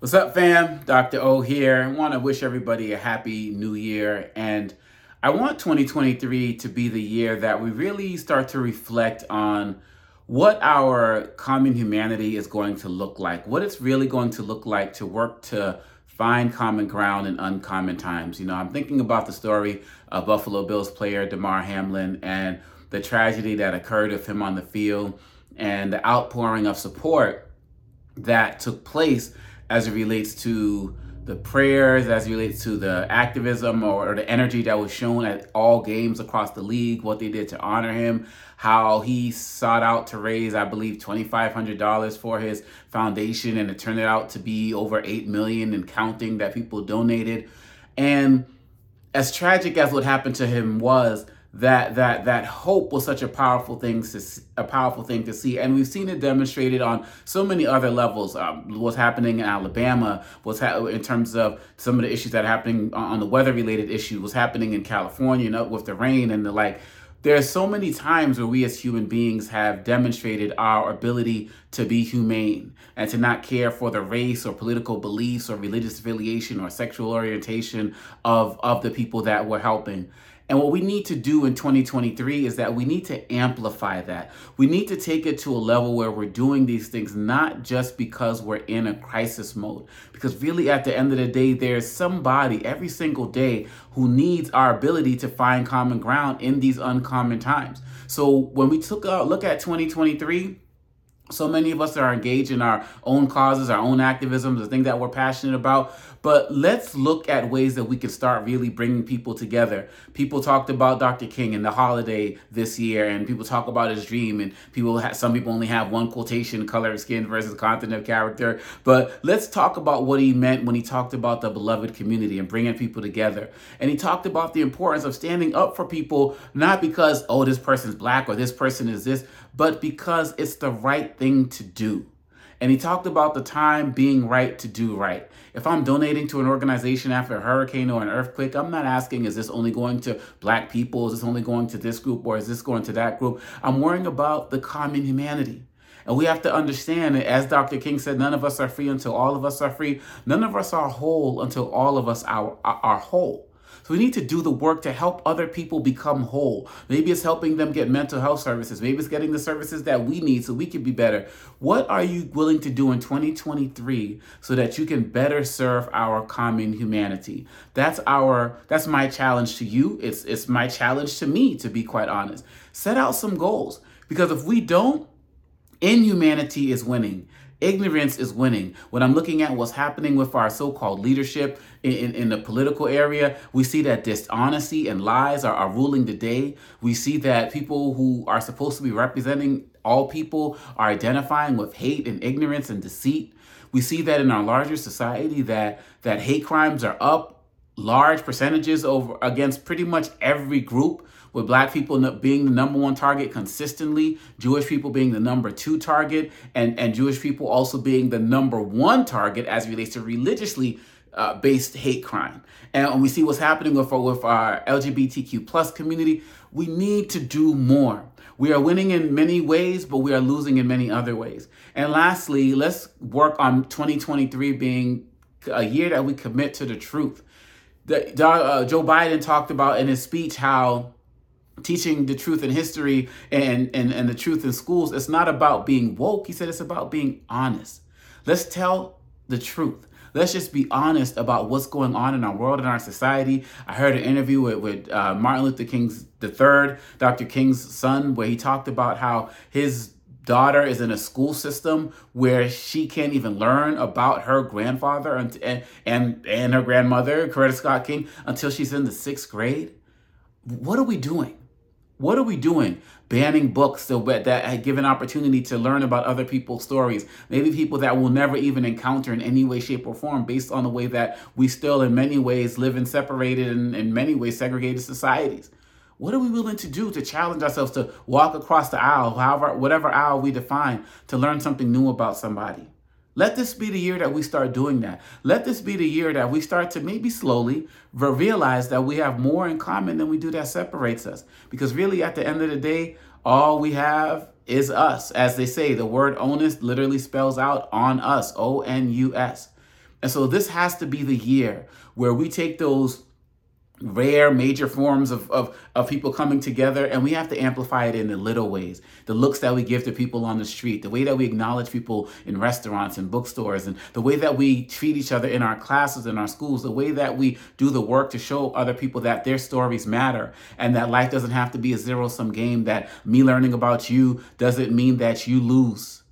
What's up, fam? Dr. O here. I want to wish everybody a happy new year. And I want 2023 to be the year that we really start to reflect on what our common humanity is going to look like, what it's really going to look like to work to find common ground in uncommon times. You know, I'm thinking about the story of Buffalo Bills player Damar Hamlin and the tragedy that occurred with him on the field and the outpouring of support that took place as it relates to the prayers, as it relates to the activism or, or, the energy that was shown at all games across the league, what they did to honor him, how he sought out to raise, I believe, $2,500 for his foundation, and it turned out to be over 8 million and counting that people donated. And as tragic as what happened to him was, that that that hope was such a powerful thing to a powerful thing to see, and we've seen it demonstrated on so many other levels. Um, what's happening in Alabama, what's ha- in terms of some of the issues that are happening on the weather related issue, what's happening in California, you know, with the rain and the like. There are so many times where we as human beings have demonstrated our ability to be humane and to not care for the race or political beliefs or religious affiliation or sexual orientation of, of the people that we're helping. And what we need to do in 2023 is that we need to amplify that. We need to take it to a level where we're doing these things not just because we're in a crisis mode. Because really, at the end of the day, there's somebody every single day who needs our ability to find common ground in these uncommon times. So when we took a look at 2023, so many of us are engaged in our own causes, our own activism, the thing that we're passionate about. But let's look at ways that we can start really bringing people together. People talked about Dr. King and the holiday this year, and people talk about his dream, and people have, some people only have one quotation: color of skin versus content of character. But let's talk about what he meant when he talked about the beloved community and bringing people together. And he talked about the importance of standing up for people, not because oh this person's black or this person is this, but because it's the right thing to do. And he talked about the time being right to do right. If I'm donating to an organization after a hurricane or an earthquake, I'm not asking, is this only going to black people? Is this only going to this group or is this going to that group? I'm worrying about the common humanity. And we have to understand that, as Dr. King said, none of us are free until all of us are free. None of us are whole until all of us are, are, are whole. So we need to do the work to help other people become whole. Maybe it's helping them get mental health services. Maybe it's getting the services that we need so we can be better. What are you willing to do in 2023 so that you can better serve our common humanity? That's our that's my challenge to you. It's it's my challenge to me to be quite honest. Set out some goals because if we don't inhumanity is winning. Ignorance is winning. When I'm looking at what's happening with our so called leadership in, in, in, the political area, we see that dishonesty and lies are, are ruling the day. We see that people who are supposed to be representing all people are identifying with hate and ignorance and deceit. We see that in our larger society that, that hate crimes are up large percentages over against pretty much every group with black people being the number one target consistently, Jewish people being the number two target, and, and Jewish people also being the number one target as relates to religiously uh, based hate crime. And when we see what's happening with, with our LGBTQ plus community, we need to do more. We are winning in many ways, but we are losing in many other ways. And lastly, let's work on 2023 being a year that we commit to the truth. The, uh, Joe Biden talked about in his speech how teaching the truth in history and, and, and the truth in schools, it's not about being woke. He said it's about being honest. Let's tell the truth. Let's just be honest about what's going on in our world and our society. I heard an interview with, with uh, Martin Luther King's the third, Dr. King's son, where he talked about how his daughter is in a school system where she can't even learn about her grandfather and and and, her grandmother, Coretta Scott King, until she's in the sixth grade. What are we doing? What are we doing? Banning books so that give an opportunity to learn about other people's stories. Maybe people that we'll never even encounter in any way, shape, or form, based on the way that we still, in many ways, live in separated and in many ways segregated societies. What are we willing to do to challenge ourselves to walk across the aisle, however, whatever aisle we define, to learn something new about somebody? Let this be the year that we start doing that. Let this be the year that we start to maybe slowly realize that we have more in common than we do that separates us. Because really, at the end of the day, all we have is us. As they say, the word onus literally spells out on us, O N U S. And so this has to be the year where we take those rare major forms of, of, of people coming together and we have to amplify it in the little ways. The looks that we give to people on the street the way that we acknowledge people in restaurants and bookstores and the way that we treat each other in our classes in our schools the way that we do the work to show other people that their stories matter and that life doesn't have to be a zero sum game that me learning about you doesn't mean that you lose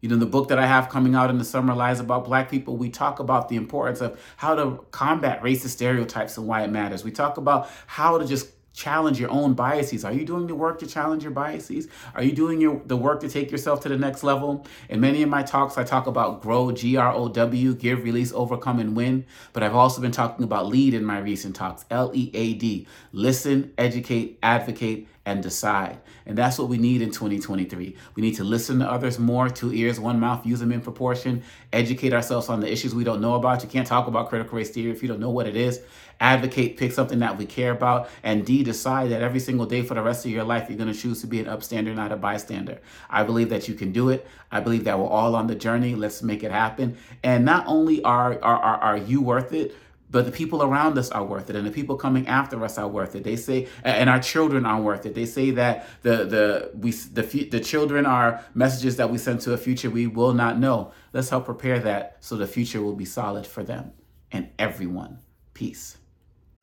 you know, the book that I have coming out in the summer lies about black people. We talk about the importance of how to combat racist stereotypes and why it matters. We talk about how to just challenge your own biases. Are you doing the work to challenge your biases? Are you doing your the work to take yourself to the next level? In many of my talks, I talk about grow, G R O W, give, release, overcome, and win. But I've also been talking about lead in my recent talks, L E A D, listen, educate, advocate, and decide. And that's what we need in 2023. We need to listen to others more, two ears, one mouth, use them in proportion, educate ourselves on the issues we don't know about. You can't talk about critical race theory if you don't know what it is. Advocate, pick something that we care about, and D, decide that every single day for the rest of your life, you're going to choose to be an upstander, not a bystander. I believe that you can do it. I believe that we're all on the journey. Let's make it happen. And not only are, are, are, are you worth it, but the people around us are worth it and the people coming after us are worth it they say and our children are worth it they say that the the we the, the children are messages that we send to a future we will not know let's help prepare that so the future will be solid for them and everyone peace